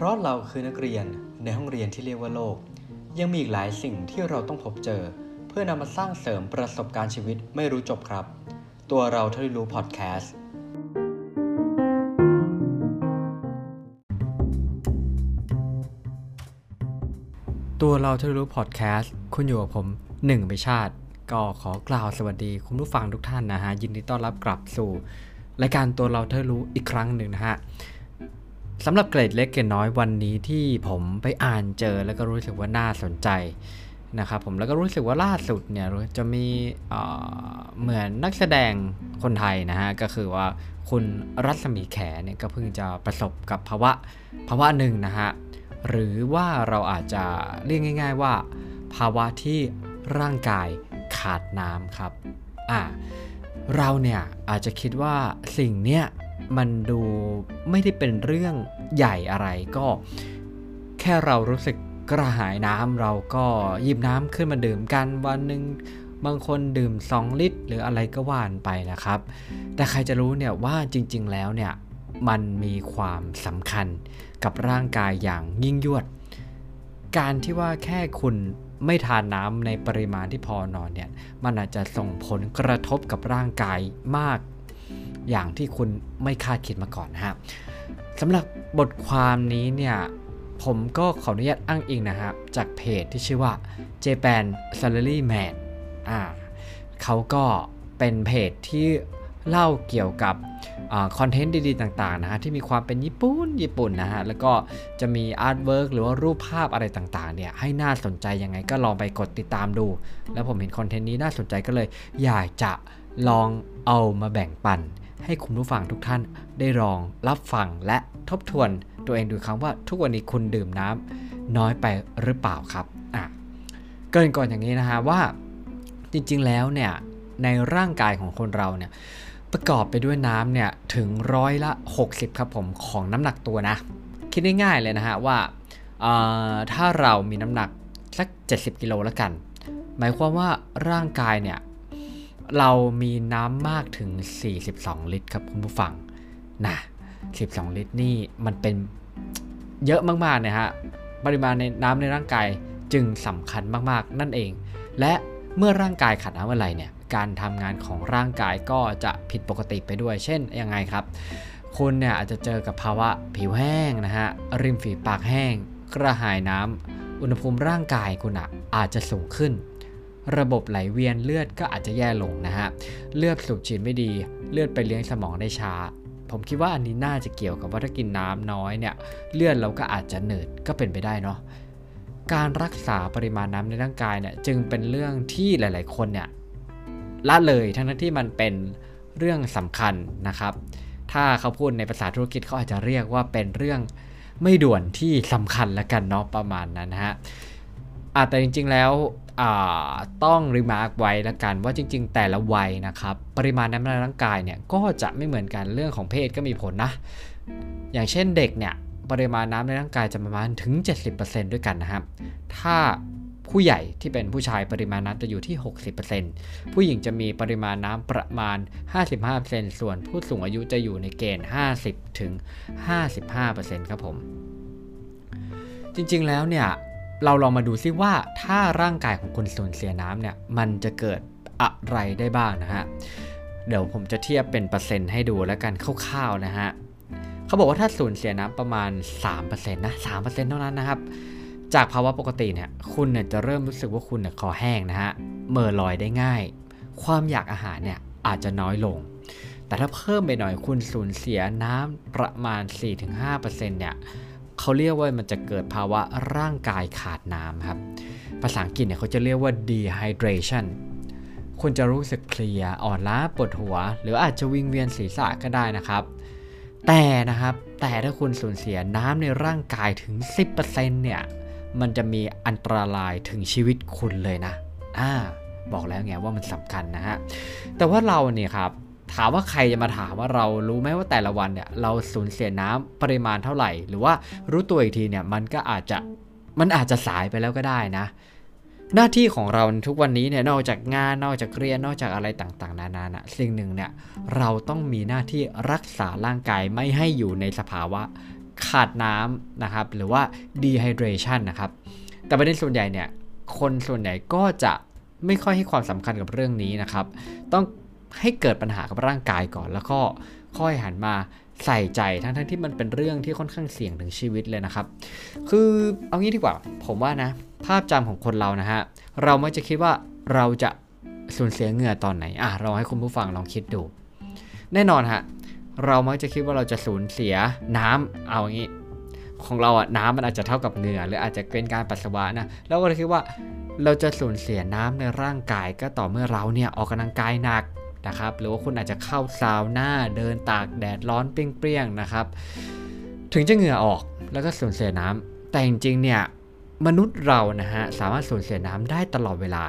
เพราะเราคือนักเรียนในห้องเรียนที่เรียกว่าโลก ยังมีอีกหลายสิ่งที่เราต้องพบเจอ เพื่อนำมาสร้างเสริมประสบการณ์ชีวิตไม่รู้จบครับ ตัวเราเท่าที่รู้พอดแคสต์ตัวเราเท่าที่รู้พอดแคสต์คุณอยู่กับผมหนึ่งไปชาติ ก็ขอกล่าวสวัสดีคุณผู้ฟังทุกท่านนะฮะ ยินดีต้อนรับกลับสู่รายการตัวเราเท่ารู้อีกครั้งหนึ่งนะฮะ สำหรับเกรดเล็กเกรดน้อยวันนี้ที่ผมไปอ่านเจอแล้วก็รู้สึกว่าน่าสนใจนะครับผมแล้วก็รู้สึกว่าล่าสุดเนี่ยจะมีเหมือนนักแสดงคนไทยนะฮะก็คือว่าคุณรัศมีแขเนี่ยก็เพิ่งจะประสบกับภาวะภาวะหนึ่งนะฮะหรือว่าเราอาจจะเรียกง่าย ๆ ว่า ภาวะที่ร่างกายขาดน้ำครับอ่าเราเนี่ยอาจจะคิดว่าสิ่งเนี้ย มันดูไม่ได้เป็นเรื่องใหญ่อะไรก็แค่เรารู้สึกกระหายน้ำเราก็หยิบน้ำขึ้นมาดื่มกันวันหนึ่งบางคนดื่ม 2 ลิตร หรืออะไรก็ว่านไปนะครับ แต่ใครจะรู้เนี่ยว่าจริง ๆ แล้วเนี่ยมันมีความสำคัญกับร่างกายอย่างยิ่งยวด การที่ว่าแค่คุณไม่ทานน้ำในปริมาณที่พอนอนเนี่ย มันอาจจะส่งผลกระทบกับร่างกายมาก อย่างที่คุณไม่คาดคิดมาก่อนนะฮะสำหรับบทความนี้เนี่ยผมก็ขออนุญาตอ้างอิงนะครับจากเพจที่ชื่อว่า Japan Salary Man อ่าเขาก็เป็นเพจที่เล่าเกี่ยวกับคอนเทนต์ดีๆ ต่างๆนะฮะที่มีความเป็นญี่ปุ่นญี่ปุ่นนะฮะแล้วก็จะมี artwork หรือว่ารูปภาพอะไรต่างๆเนี่ยให้น่าสนใจยังไงก็ลองไปกดติดตามดู แล้วผมเห็น content นี้น่าสนใจก็เลย อยากจะลองเอามาแบ่งปัน ให้คุณผู้ฟังทุกท่านได้ลองรับฟังและทบทวนตัวเองดูครับว่าทุกวันนี้คุณดื่มน้ำน้อยไปหรือเปล่าครับอะเกริ่นก่อนอย่างนี้นะฮะว่าจริงๆแล้วเนี่ยในร่างกายของคนเราเนี่ยประกอบไปด้วยน้ำเนี่ยถึงร้อยละ 60 ครับผมของน้ำหนักตัวนะ คิดง่ายๆเลยนะฮะว่าถ้าเรามีน้ำหนักสัก 70 กิโลแล้วกัน หมายความว่าร่างกายเนี่ย เรามีน้ำมากถึง 42 ลิตรครับคุณผู้ฟังนะ12 ลิตรนี่มันเป็นเยอะมากๆนะฮะปริมาณในน้ำในร่างกายจึงสำคัญมากๆ นั่นเอง และเมื่อร่างกายขาดน้ำเมื่อไรเนี่ยการทำงานของร่างกายก็จะผิดปกติไปด้วย เช่นยังไงครับ คุณเนี่ยอาจจะเจอกับภาวะผิวแห้งนะฮะริมฝีปากแห้ง กระหายน้ำอุณหภูมิร่างกายคุณอะอาจจะสูงขึ้น ระบบไหลเวียนเลือดก็อาจจะแย่ลงนะฮะ เลือดสูบฉีดไม่ดี เลือดไปเลี้ยงสมองได้ช้า ผมคิดว่าอันนี้น่าจะเกี่ยวกับว่าถ้ากินน้ำน้อยเนี่ย เลือดเราก็อาจจะเหนืดก็เป็นไปได้เนาะ การรักษาปริมาณน้ำในร่างกายเนี่ยจึงเป็นเรื่องที่หลาย ๆ คนเนี่ยละเลยทั้งที่มันเป็นเรื่องสำคัญนะครับ ถ้าเขาพูดในภาษาธุรกิจเขาอาจจะเรียกว่าเป็นเรื่องไม่ด่วนที่สำคัญละกันเนาะประมาณนั้นนะฮะแต่จริง ๆ แล้ว ต้องรีมาร์กไว้ล้วกันว่าจริง ๆ แต่ละวัยนะครับ ปริมาณน้ำในร่างกายเนี่ยก็จะไม่เหมือนกันเรื่องของเพศก็มีผลนะ อย่างเช่นเด็กเนี่ยปริมาณน้ำในร่างกายจะประมาณถึง 70%ด้วยกันนะครับ ถ้าผู้ใหญ่ที่เป็นผู้ชายปริมาณน้ำจะอยู่ที่ 60%ผู้หญิงจะมีปริมาณน้ำประมาณ 55%ส่วนผู้สูงอายุจะอยู่ในเกณฑ์ 50 ถึง 55%ครับผม จริงๆแล้วเนี่ย เราลองมาดูซิว่าถ้าร่างกายของคุณสูญเสียน้ำเนี่ยมันจะเกิดอะไรได้บ้างนะฮะ เดี๋ยวผมจะเทียบเป็นเปอร์เซ็นต์ให้ดูแล้วกันคร่าวๆนะฮะเขาบอกว่าถ้าสูญเสียน้ำประมาณ 3%นะ3%เท่านั้นนะครับ จากภาวะปกติเนี่ยคุณเนี่ยจะเริ่มรู้สึกว่าคุณเนี่ยคอแห้งนะฮะเมื่อลอยได้ง่าย ความอยากอาหารเนี่ยอาจจะน้อยลง แต่ถ้าเพิ่มไปหน่อยคุณสูญเสียน้ำประมาณ 4-5%เนี่ย เขาเรียกว่ามันจะเกิดภาวะร่างกายขาดน้ำครับ ภาษาอังกฤษเนี่ยเขาจะเรียกว่า dehydration คุณจะรู้สึกเพลียอ่อนล้าปวดหัว หรืออาจจะวิงเวียนศีรษะก็ได้นะครับ แต่นะครับแต่ถ้าคุณสูญเสียน้ำในร่างกายถึง 10%เนี่ยมันจะมีอันตรายถึงชีวิตคุณเลยนะอ่าบอกแล้วไงว่ามันสำคัญนะฮะแต่ว่าเราเนี่ยครับ ถามว่าใครจะมาถามว่าเรารู้ไหมว่าแต่ละวันเนี่ยเราสูญเสียน้ำปริมาณเท่าไหร่ หรือว่ารู้ตัวอีกทีเนี่ยมันก็อาจจะมันอาจจะสายไปแล้วก็ได้นะ หน้าที่ของเราทุกวันนี้เนี่ยนอกจากงานนอกจากเรียนนอกจากอะไรต่างๆ นานานะสิ่งหนึ่งเนี่ยเราต้องมีหน้าที่รักษาร่างกายไม่ให้อยู่ในสภาวะขาดน้ำนะครับ หรือว่า dehydration นะครับ แต่ประเด็นส่วนใหญ่เนี่ยคนส่วนใหญ่ก็จะไม่ค่อยให้ความสำคัญกับเรื่องนี้นะครับ ต้อง ให้เกิดปัญหากับร่างกายก่อน แล้วก็ค่อยหันมาใส่ใจทั้งๆทที่มันเป็นเรื่องที่ค่อนข้างเสี่ยงถึงชีวิตเลยนะครับ คือเอางี้ดีกว่า ผมว่านะ ภาพจำของคนเรานะฮะ เราไม่จะคิดว่าเราจะสูญเสียเหงื่อตอนไหน อะ เราให้คุณผู้ฟังลองคิดดู แน่นอนฮะ เรามักจะคิดว่าเราจะสูญเสียน้ำเอาอย่างนี้ ของเราอะน้ำมันอาจจะเท่ากับเหงื่อหรืออาจจะเป็นการปัสสาวะนะ แล้วก็เลยคิดว่าเราจะสูญเสียน้ำในร่างกายก็ต่อเมื่อเราเนี่ยออกกำลังกายหนัก นะครับ หรือว่าคุณอาจจะเข้าซาวน่าเดินตากแดดร้อนเปรี้ยงๆนะครับ ถึงจะเหงื่อออกแล้วก็สูญเสียน้ำแต่จริงๆเนี่ยมนุษย์เรานะฮะสามารถสูญเสียน้ำได้ตลอดเวลา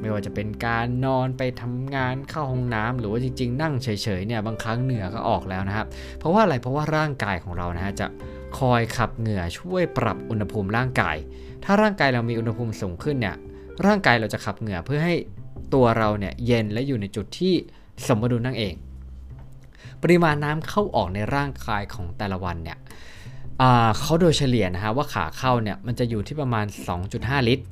ไม่ว่าจะเป็นการนอนไปทำงานเข้าห้องน้ำหรือว่าจริง ๆ นั่งเฉยๆเนี่ยบางครั้งเหงื่อก็ออกแล้วนะครับ เพราะว่าอะไรเพราะว่าร่างกายของเรานะฮะจะคอยขับเหงื่อช่วยปรับอุณหภูมิร่างกาย ถ้าร่างกายเรามีอุณหภูมิสูงขึ้นเนี่ยร่างกายเราจะขับเหงื่อเพื่อให้ ตัวเราเนี่ยเย็นและอยู่ในจุดที่สมดุลนั่นเอง ปริมาณน้ำเข้าออกในร่างกายของแต่ละวันเนี่ยเขาโดยเฉลี่ยนะฮะว่าขาเข้าเนี่ยมันจะอยู่ที่ประมาณ 2.5 ลิตร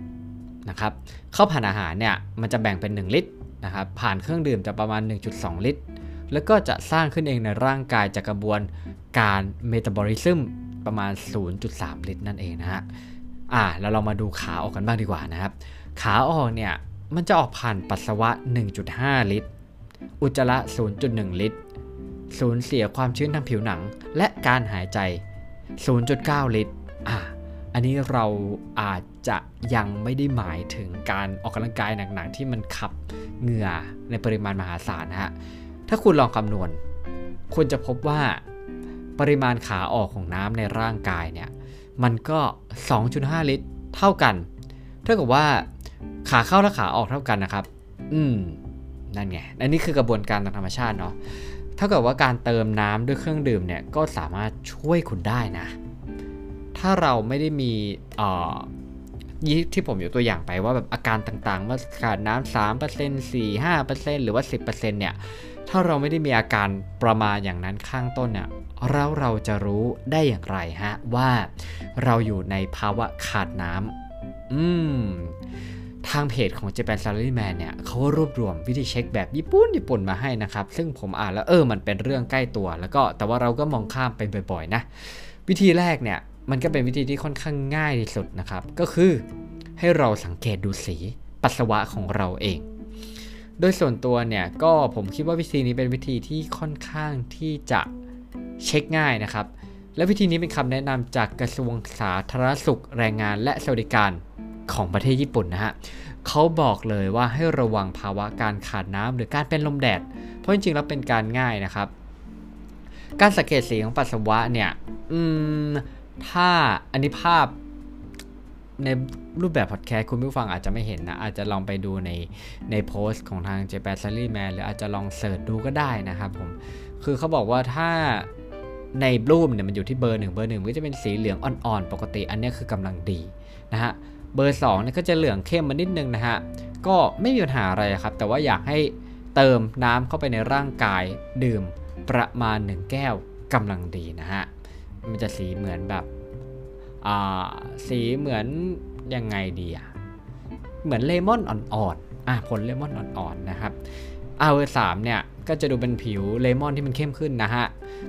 นะครับเข้าผ่านอาหารเนี่ยมันจะแบ่งเป็น 1 ลิตรนะครับผ่านเครื่องดื่มจะประมาณ 1.2 ลิตร แล้วก็จะสร้างขึ้นเองในร่างกายจากกระบวนการเมตาบอลิซึมประมาณ 0.3 ลิตรนั่นเองนะฮะอ่าแล้วเรามาดูขาออกกันบ้างดีกว่านะครับ ขาออกเนี่ย มันจะออกผ่านปัสสาวะ 1.5 ลิตร อุจจาระ 0.1 ลิตร สูญเสียความชื้นทางผิวหนัง และการหายใจ 0.9 ลิตร อ่า อันนี้เราอาจจะยังไม่ได้หมายถึงการออกกำลังกายหนักๆ ที่มันขับเหงื่อในปริมาณมหาศาลนะฮะ ถ้าคุณลองคำนวณ คุณจะพบว่าปริมาณขาออกของน้ำในร่างกายเนี่ย มันก็ 2.5 ลิตร เท่ากัน เท่ากับว่า ขาเข้าและขาออกเท่ากันนะครับ อืม นั่นไง อันนี้คือกระบวนการทางธรรมชาติเนาะ เท่ากับว่าการเติมน้ำด้วยเครื่องดื่มเนี่ยก็สามารถช่วยคุณได้นะ ถ้าเราไม่ได้มียี่ที่ผมยกตัวอย่างไปว่าแบบอาการต่างๆ ว่าขาดน้ำสามเปอร์เซ็นต์สี่ห้าเปอร์เซ็นต์หรือว่าสิบเปอร์เซ็นต์เนี่ย ถ้าเราไม่ได้มีอาการประมาณอย่างนั้นข้างต้นเนี่ยเราเราจะรู้ได้อย่างไรฮะว่าเราอยู่ในภาวะขาดน้ำอืม ทางเพจของ Japan Salaryman เนี่ยเขารวบรวมวิธีเช็คแบบญี่ปุ่นญี่ปุ่นมาให้นะครับ ซึ่งผมอ่านแล้วเออมันเป็นเรื่องใกล้ตัว แล้วก็แต่ว่าเราก็มองข้ามไปบ่อยๆนะ วิธีแรกเนี่ยมันก็เป็นวิธีที่ค่อนข้างง่ายที่สุดนะครับ ก็คือให้เราสังเกตดูสีปัสสาวะของเราเอง โดยส่วนตัวเนี่ยก็ผมคิดว่าวิธีนี้เป็นวิธีที่ค่อนข้างที่จะเช็คง่ายนะครับ และวิธีนี้เป็นคำแนะนำจากกระทรวงสาธารณสุขแรงงานและสวัสดิการ ของประเทศญี่ปุ่นนะฮะเขาบอกเลยว่าให้ระวังภาวะการขาดน้ำหรือการเป็นลมแดด เพราะจริงๆแล้วเป็นการง่ายนะครับ การสังเกตสีของปัสสาวะเนี่ยอืมถ้าอันนี้ภาพในรูปแบบพอดแคสต์คุณผู้ฟังอาจจะไม่เห็นนะ อาจจะลองไปดูในในโพสต์ของทาง Japan s a l y Man หรืออาจจะลองเสิร์ชดูก็ได้นะครับผม คือเขาบอกว่าถ้าในรูปเนี่ยมันอยู่ที่เบอร์หนึ่งเบอร์หนึ่งก็จะเป็นสีเหลืองอ่อนๆ ปกติอันนี้คือกำลังดีนะฮะ เบอร์2เนี่ยก็จะเหลืองเข้มมานิดนึงนะฮะ ก็ไม่มีปัญหาอะไรครับ แต่ว่าอยากให้เติมน้ำเข้าไปในร่างกายดื่มประมาณ 1 แก้วกำลังดีนะฮะ มันจะสีเหมือนแบบอ่าสีเหมือนยังไงดีอะเหมือนเลมอนอ่อนๆ อะผลเลมอนอ่อนๆนะครับเอาเบอร์สามเนี่ยก็จะดูเป็นผิวเลมอนที่มันเข้มขึ้นนะฮะ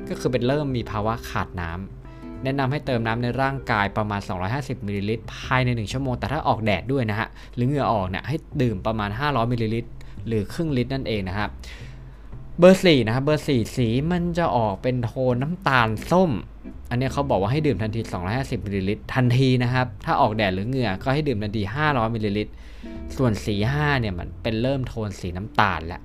ก็คือเป็นเริ่มมีภาวะขาดน้ำ แนะนำให้เติมน้ำในร่างกายประมาณ 250มิลลิลิตรภายใน 1 ชั่วโมง แต่ถ้าออกแดดด้วยนะฮะ หรือเหงื่อออกเนี่ยให้ดื่มประมาณ 500มิลลิลิตรหรือครึ่งลิตรนั่นเองนะครับ เบอร์สี่นะครับ เบอร์สี่สีมันจะออกเป็นโทนน้ำตาลส้ม อันนี้เขาบอกว่าให้ดื่มทันที 250มิลลิลิตรทันทีนะครับ ถ้าออกแดดหรือเหงื่อก็ให้ดื่มทันที 500มิลลิลิตรส่วนสี5เนี่ยมันเป็นเริ่มโทนสีน้ำตาลแล้ว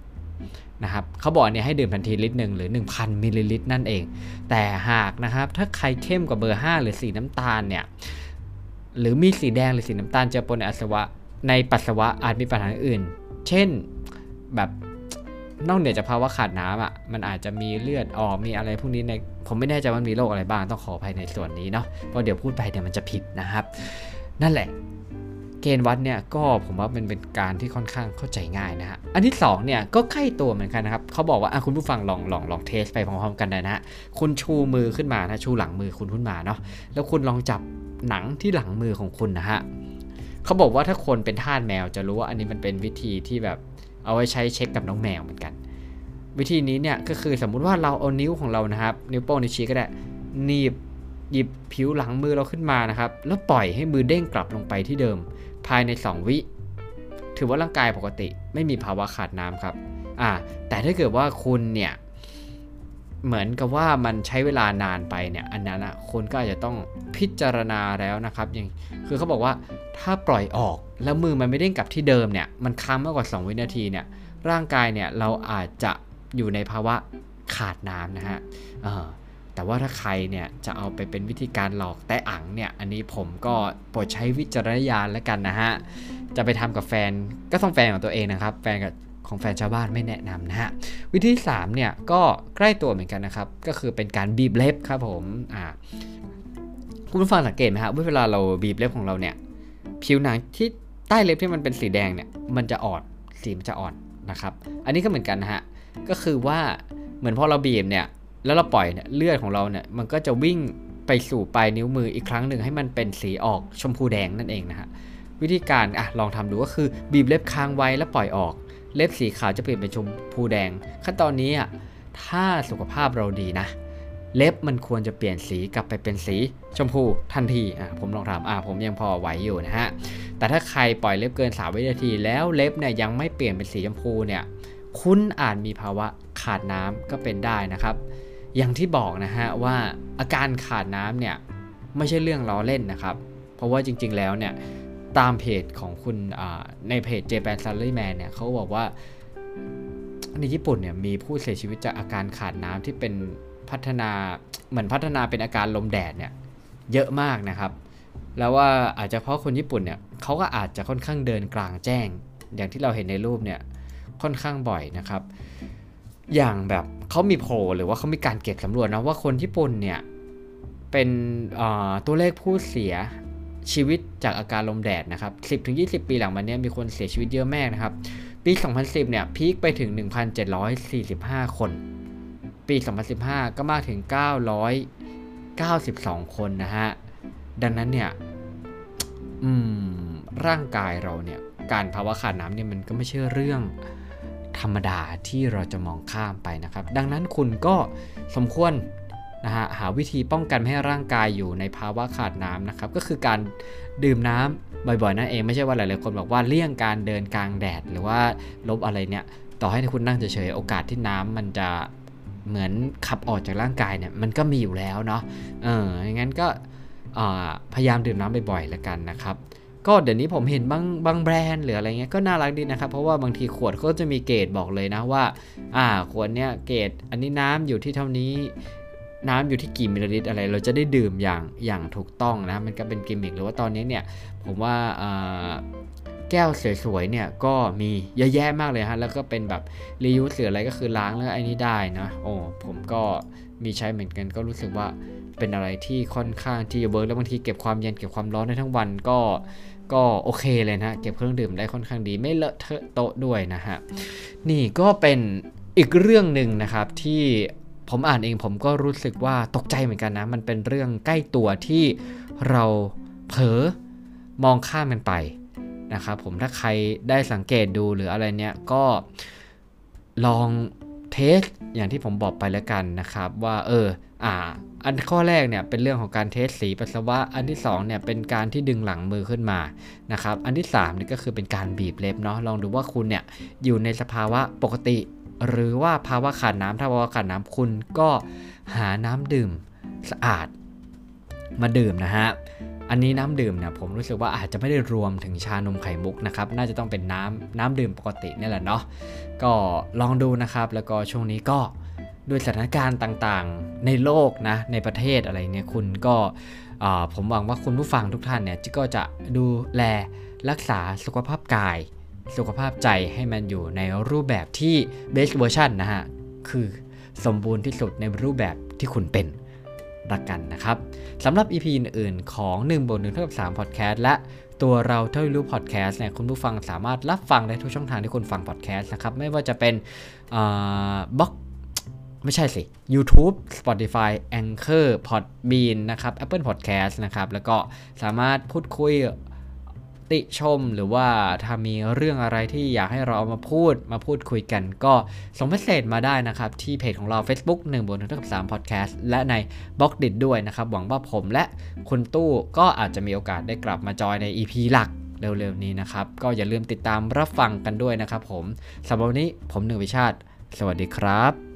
นะครับเขาบอกเนี่ยให้ดื่มทันทีลิตรหนึ่งหรือ 1,000มิลลิลิตรนั่นเอง แต่หากนะครับถ้าใครเข้มกว่าเบอร์ 5 หรือสีน้ำตาลเนี่ยหรือมีสีแดงหรือสีน้ำตาลเจือปนในปัสวะในปัสสาวะอาจมีปัญหาอื่น เช่นแบบนอกเหนือจากภาวะขาดน้ำอะ มันอาจจะมีเลือดออก มีอะไรพวกนี้ใน ผมไม่แน่ใจว่ามีโรคอะไรบ้าง ต้องขออภัยในส่วนนี้เนาะ เพราะเดี๋ยวพูดไปเดี๋ยวมันจะผิดนะครับ นั่นแหละ เกณฑ์วัดเนี่ยก็ผมว่ามันเป็นการที่ค่อนข้างเข้าใจง่ายนะฮะอันที่2เนี่ยก็ใกล้ตัวเหมือนกันนะครับเขาบอกว่าคุณผู้ฟังลองลองลองเทสไปพร้อมๆกันนะฮะคุณชูมือขึ้นมานะชูหลังมือคุณขึ้นมาเนาะแล้วคุณลองจับหนังที่หลังมือของคุณนะฮะเขาบอกว่าถ้าคนเป็นทาสแมวจะรู้ว่าอันนี้มันเป็นวิธีที่แบบเอาไว้ใช้เช็คกับน้องแมวเหมือนกัน วิธีนี้เนี่ยก็คือสมมุติว่าเราเอานิ้วของเรานะครับ นิ้วโป้งนิ้วชี้ก็ได้หนีบหยิบผิวหลังมือเราขึ้นมานะครับ แล้วปล่อยให้มือเด้งกลับลงไปที่เดิม ภายใน 2 วิ ถือว่าร่างกายปกติไม่มีภาวะขาดน้ำครับอ่าแต่ถ้าเกิดว่าคุณเนี่ยเหมือนกับว่ามันใช้เวลานานไปเนี่ยอันนั้นอะคุณก็อาจจะต้องพิจารณาแล้วนะครับอย่างคือเขาบอกว่าถ้าปล่อยออกแล้วมือมันไม่เด้งกลับที่เดิมเนี่ยมันค้างมากกว่า 2 วินาทีเนี่ยร่างกายเนี่ยเราอาจจะอยู่ในภาวะขาดน้ำนะฮะ แต่ว่าถ้าใครเนี่ยจะเอาไปเป็นวิธีการหลอกแต่อังเนี่ย อันนี้ผมก็โปรดใช้วิจารณญาณแล้วกันนะฮะ จะไปทำกับแฟนก็ต้องแฟนของตัวเองนะครับ แฟนกับของแฟนชาวบ้านไม่แนะนำนะฮะ วิธี3เนี่ยก็ใกล้ตัวเหมือนกันนะครับ ก็คือเป็นการบีบเล็บครับผมอ่าคุณผู้ฟังสังเกตไหมครับว่าเวลาเราบีบเล็บของเราเนี่ยผิวหนังที่ใต้เล็บที่มันเป็นสีแดงเนี่ยมันจะอ่อนสีมันจะอ่อนนะครับ อันนี้ก็เหมือนกันนะฮะก็คือว่าเหมือนพอเราบีบเนี่ย แล้วเราปล่อยเนี่ยเลือดของเราเนี่ยมันก็จะวิ่งไปสู่ปลายนิ้วมืออีกครั้งหนึ่งให้มันเป็นสีออกชมพูแดงนั่นเองนะฮะวิธีการอะลองทำดูก็คือบีบเล็บค้างไว้แล้วปล่อยออก เล็บสีขาวจะเปลี่ยนเป็นชมพูแดง ขั้นตอนนี้อะถ้าสุขภาพเราดีนะ เล็บมันควรจะเปลี่ยนสีกลับไปเป็นสีชมพูทันทีอะผมลองทำอะผมยังพอไหวอยู่นะฮะแต่ถ้าใครปล่อยเล็บเกิน3วินาที แล้วเล็บเนี่ยยังไม่เปลี่ยนเป็นสีชมพูเนี่ยคุณอาจมีภาวะขาดน้ำก็เป็นได้นะครับ อย่างที่บอกนะฮะว่าอาการขาดน้ำเนี่ยไม่ใช่เรื่องล้อเล่นนะครับ เพราะว่าจริงๆแล้วเนี่ยตามเพจของคุณในเพจ Japan Salaryman เนี่ยเขาบอกว่าในญี่ปุ่นเนี่ยมีผู้เสียชีวิตจากอาการขาดน้ำที่เป็นพัฒนาเหมือนพัฒนาเป็นอาการลมแดดเนี่ยเยอะมากนะครับ แล้วว่าอาจจะเพราะคนญี่ปุ่นเนี่ยเขาก็อาจจะค่อนข้างเดินกลางแจ้ง อย่างที่เราเห็นในรูปเนี่ยค่อนข้างบ่อยนะครับ อย่างแบบเขามีโพลหรือว่าเขามีการเก็บสำรวจนะว่าคนญี่ปุ่นเนี่ย เป็นตัวเลขผู้เสียชีวิตจากอาการลมแดดนะครับ 10-20 ปีหลังมานี้มีคนเสียชีวิตเยอะมากนะครับ ปี 2010 เนี่ยพีคไปถึง 1,745 คน ปี 2015 ก็มากถึง 992 คนนะฮะ ดังนั้นเนี่ย อืม ร่างกายเราเนี่ย การภาวะขาดน้ำเนี่ยมันก็ไม่ใช่เรื่อง ธรรมดาที่เราจะมองข้ามไปนะครับ ดังนั้นคุณก็สมควรนะฮะหาวิธีป้องกันให้ร่างกายอยู่ในภาวะขาดน้ำนะครับ ก็คือการดื่มน้ำบ่อยๆนั่นเองไม่ใช่ว่าหลายๆคนบอกว่าเลี่ยงการเดินกลางแดดหรือว่าลบอะไรเนี่ยต่อให้คุณนั่งเฉยๆโอกาสที่น้ำมันจะเหมือนขับออกจากร่างกายเนี่ยมันก็มีอยู่แล้วเนาะเอออย่างนั้นก็พยายามดื่มน้ำบ่อยๆแล้วกันนะครับ ก็เดี๋ยวนี้ผมเห็นบางบางแบรนด์หรืออะไรเงี้ยก็น่ารักดีนะครับ เพราะว่าบางทีขวดก็จะมีเกรดบอกเลยนะว่า อ่าขวดเนี้ยเกรดอันนี้น้ำอยู่ที่เท่านี้ น้ำอยู่ที่กี่มิลลิลิตรอะไร เราจะได้ดื่มอย่างอย่างถูกต้องนะมันก็เป็นกิมมิคหรือว่าตอนนี้เนี่ยผมว่าแก้วสวยๆเนี่ยก็มีเยอะแยะมากเลยฮะแล้วก็เป็นแบบรียูสหรืออะไรก็คือล้างแล้วไอ้นี้ได้นะโอ้ผมก็มีใช้เหมือนกันก็รู้สึกว่าเป็นอะไรที่ค่อนข้างที่จะเวิร์กแล้วบางทีเก็บความเย็นเก็บความร้อนได้ทั้งวันก็ ก็โอเคเลยนะเก็บเครื่องดื่มได้ค่อนข้างดีไม่เลอะเทอะโต๊ะด้วยนะฮะนี่ก็เป็นอีกเรื่องหนึ่งนะครับที่ผมอ่านเองผมก็รู้สึกว่าตกใจเหมือนกันนะ มันเป็นเรื่องใกล้ตัวที่เราเผลอมองข้ามกันไปนะครับผมถ้าใครได้สังเกตดูหรืออะไรเนี้ยก็ลองเทสอย่างที่ผมบอกไปแล้วกันนะครับ ว่าเออ อ่าอันข้อแรกเนี่ยเป็นเรื่องของการเทสสีปัสสาวะ อันที่2เนี่ยเป็นการที่ดึงหลังมือขึ้นมานะครับ อันที่3นี่ก็คือเป็นการบีบเล็บเนาะ ลองดูว่าคุณเนี่ยอยู่ในสภาวะปกติ หรือว่าภาวะขาดน้ำถ้าภาวะขาดน้ำคุณก็หาน้ำดื่มสะอาดมาดื่มนะฮะ อันนี้น้ำดื่มเนี่ยผมรู้สึกว่าอาจจะไม่ได้รวมถึงชานมไข่มุกนะครับ น่าจะต้องเป็นน้ำน้ำดื่มปกตินี่แหละเนาะ ก็ลองดูนะครับ แล้วก็ช่วงนี้ก็ ด้วยสถานการณ์ต่างๆ ในโลกนะในประเทศอะไรเนี่ยคุณก็ผมหวังว่าคุณผู้ฟังทุกท่านเนี่ยก็จะดูแลรักษาสุขภาพกาย สุขภาพใจให้มันอยู่ในรูปแบบที่ best version นะฮะ คือสมบูรณ์ที่สุดในรูปแบบที่คุณเป็นละกันนะครับสำหรับ EP อื่นๆ ของ 1บน1เท่ากับ3 Podcast และตัวเราเท่ารู้พอดแคสต์เนี่ยคุณผู้ฟังสามารถรับฟังได้ทุกช่องทางที่คุณฟังพอดแคสต์นะครับ ไม่ว่าจะเป็นบล็อก ไม่ใช่สิ YouTube Spotify Anchor Podbean นะครับ Apple Podcast นะครับ แล้วก็สามารถพูดคุยติชมหรือว่าถ้ามีเรื่องอะไรที่อยากให้เราเอามาพูดมาพูดคุยกัน ก็ส่งเมสเซจมาได้นะครับ ที่เพจของเรา Facebook 1บน1เท่ากับ3 Podcast และในบล็อกดิด้วยนะครับ หวังว่าผมและคุณตู้ก็อาจจะมีโอกาสได้กลับมาจอยใน EP หลักเร็วๆนี้นะครับ ก็อย่าลืมติดตามรับฟังกันด้วยนะครับผมสำหรับวันนี้ผมหนึ่งวิชาติ สวัสดีครับ